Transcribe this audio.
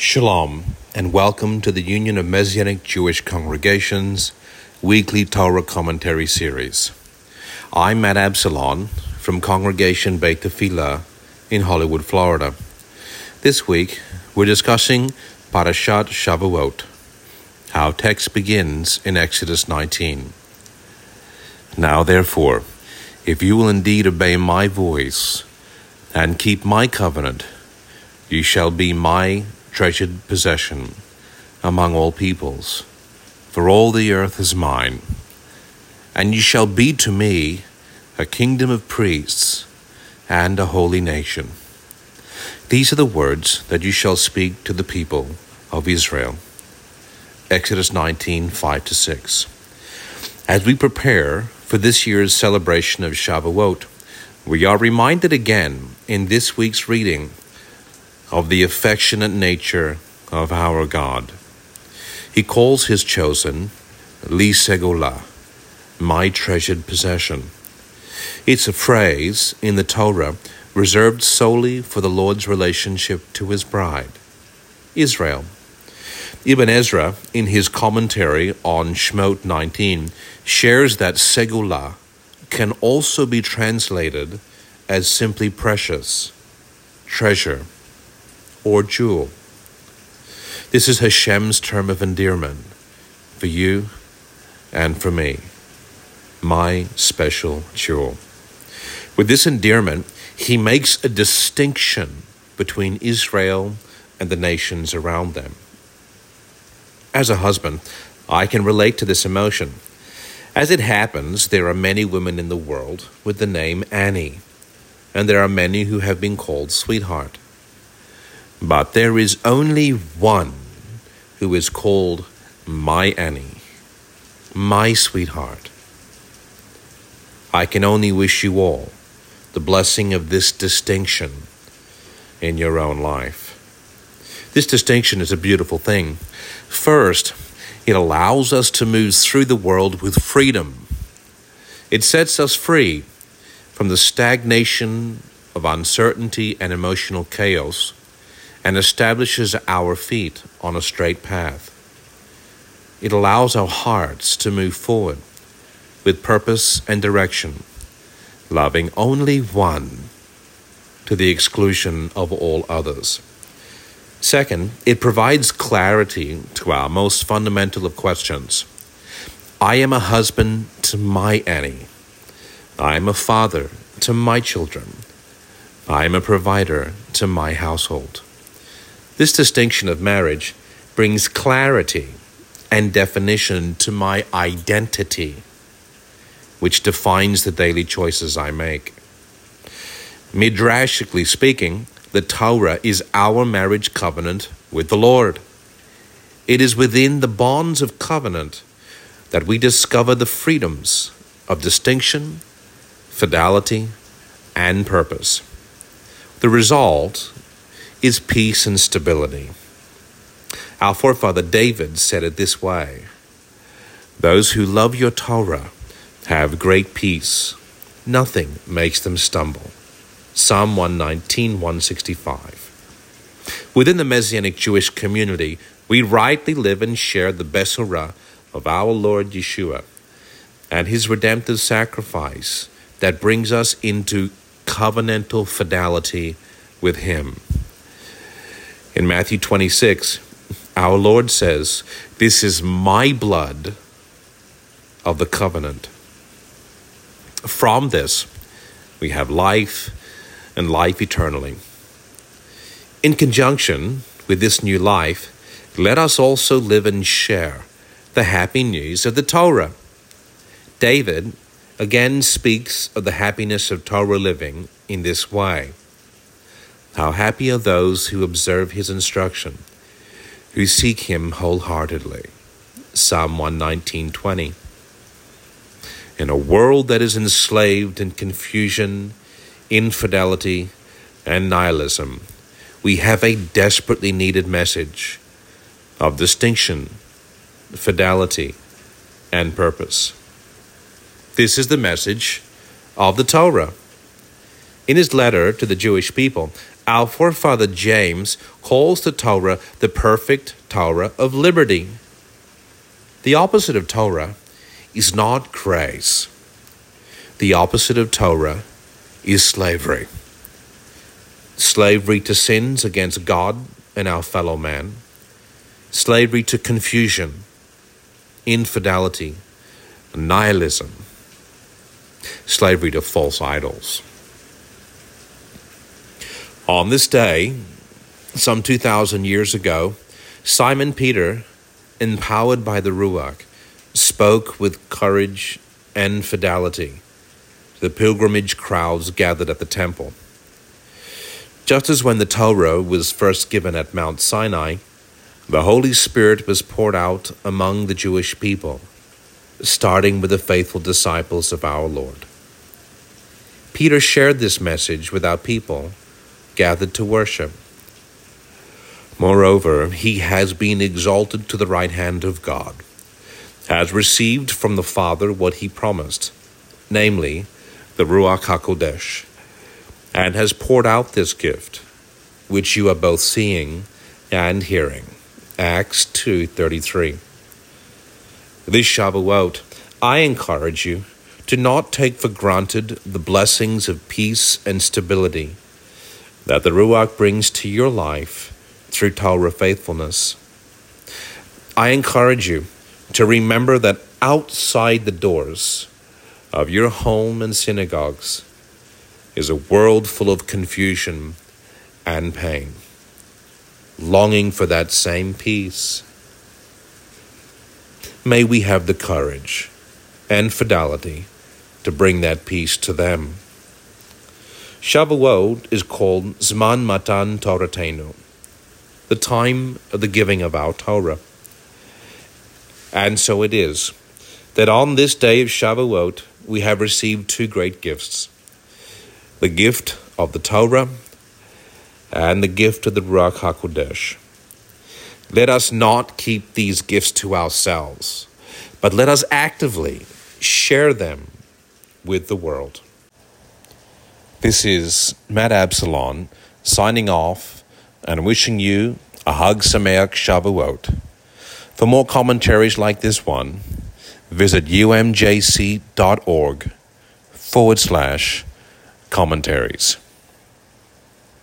Shalom, and welcome to the Union of Messianic Jewish Congregations weekly Torah commentary series. I'm Matt Absalon from Congregation Beit Tefillah in Hollywood, Florida. This week, we're discussing Parashat Shavuot, how text begins in Exodus 19. Now, therefore, if you will indeed obey my voice and keep my covenant, you shall be my treasured possession among all peoples, for all the earth is mine. And ye shall be to me a kingdom of priests and a holy nation. These are the words that you shall speak to the people of Israel. Exodus 19 5 to 6. As we prepare for this year's celebration of Shavuot, we are reminded again in this week's reading of the affectionate nature of our God. He calls his chosen Li Segula, my treasured possession. It's a phrase in the Torah reserved solely for the Lord's relationship to his bride, Israel. Ibn Ezra, in his commentary on Shemot 19, shares that Segula can also be translated as simply precious, treasure, or jewel. This is Hashem's term of endearment for you and for me, my special jewel. With this endearment, he makes a distinction between Israel and the nations around them. As a husband, I can relate to this emotion. As it happens, there are many women in the world with the name Annie, and there are many who have been called sweetheart. But there is only one who is called my Annie, my sweetheart. I can only wish you all the blessing of this distinction in your own life. This distinction is a beautiful thing. First, it allows us to move through the world with freedom. It sets us free from the stagnation of uncertainty and emotional chaos and establishes our feet on a straight path. It allows our hearts to move forward with purpose and direction, loving only one to the exclusion of all others. Second, it provides clarity to our most fundamental of questions. I am a husband to my Annie. I am a father to my children. I am a provider to my household. This distinction of marriage brings clarity and definition to my identity, which defines the daily choices I make. Midrashically speaking, the Torah is our marriage covenant with the Lord. It is within the bonds of covenant that we discover the freedoms of distinction, fidelity, and purpose. The result is peace and stability. Our forefather David said it this way Those who love your Torah have great peace, nothing makes them stumble. Psalm 119, 165. Within the Messianic Jewish community, we rightly live and share the Besorah of our Lord Yeshua and his redemptive sacrifice that brings us into covenantal fidelity with him. In Matthew 26, our Lord says, This is my blood of the covenant. From this, we have life and life eternally. In conjunction with this new life, let us also live and share the happy news of the Torah. David again speaks of the happiness of Torah living in this way. How happy are those who observe his instruction, who seek him wholeheartedly. Psalm 119:20. In a world that is enslaved in confusion, infidelity, and nihilism, we have a desperately needed message of distinction, fidelity, and purpose. This is the message of the Torah. In his letter to the Jewish people, Our forefather James calls the Torah the perfect Torah of liberty. The opposite of Torah is not grace. The opposite of Torah is slavery. Slavery to sins against God and our fellow man. Slavery to confusion, infidelity, nihilism. Slavery to false idols. On this day, some 2,000 years ago, Simon Peter, empowered by the Ruach, spoke with courage and fidelity to the pilgrimage crowds gathered at the temple. Just as when the Torah was first given at Mount Sinai, the Holy Spirit was poured out among the Jewish people, starting with the faithful disciples of our Lord. Peter shared this message with our people gathered to worship. Moreover, he has been exalted to the right hand of God, has received from the Father what he promised, namely, the Ruach HaKodesh, and has poured out this gift, which you are both seeing and hearing. Acts 2.33 This Shavuot, I encourage you to not take for granted the blessings of peace and stability that the Ruach brings to your life through Torah faithfulness. I encourage you to remember that outside the doors of your home and synagogues is a world full of confusion and pain, longing for that same peace. May we have the courage and fidelity to bring that peace to them. Shavuot is called Zman Matan Toratenu, the time of the giving of our Torah. And so it is that on this day of Shavuot we have received two great gifts the gift of the Torah and the gift of the Ruach HaKodesh. Let us not keep these gifts to ourselves, but let us actively share them with the world. This is Matt Absalon signing off and wishing you a Hag Sameach Shavuot. For more commentaries like this one, visit umjc.org forward slash commentaries.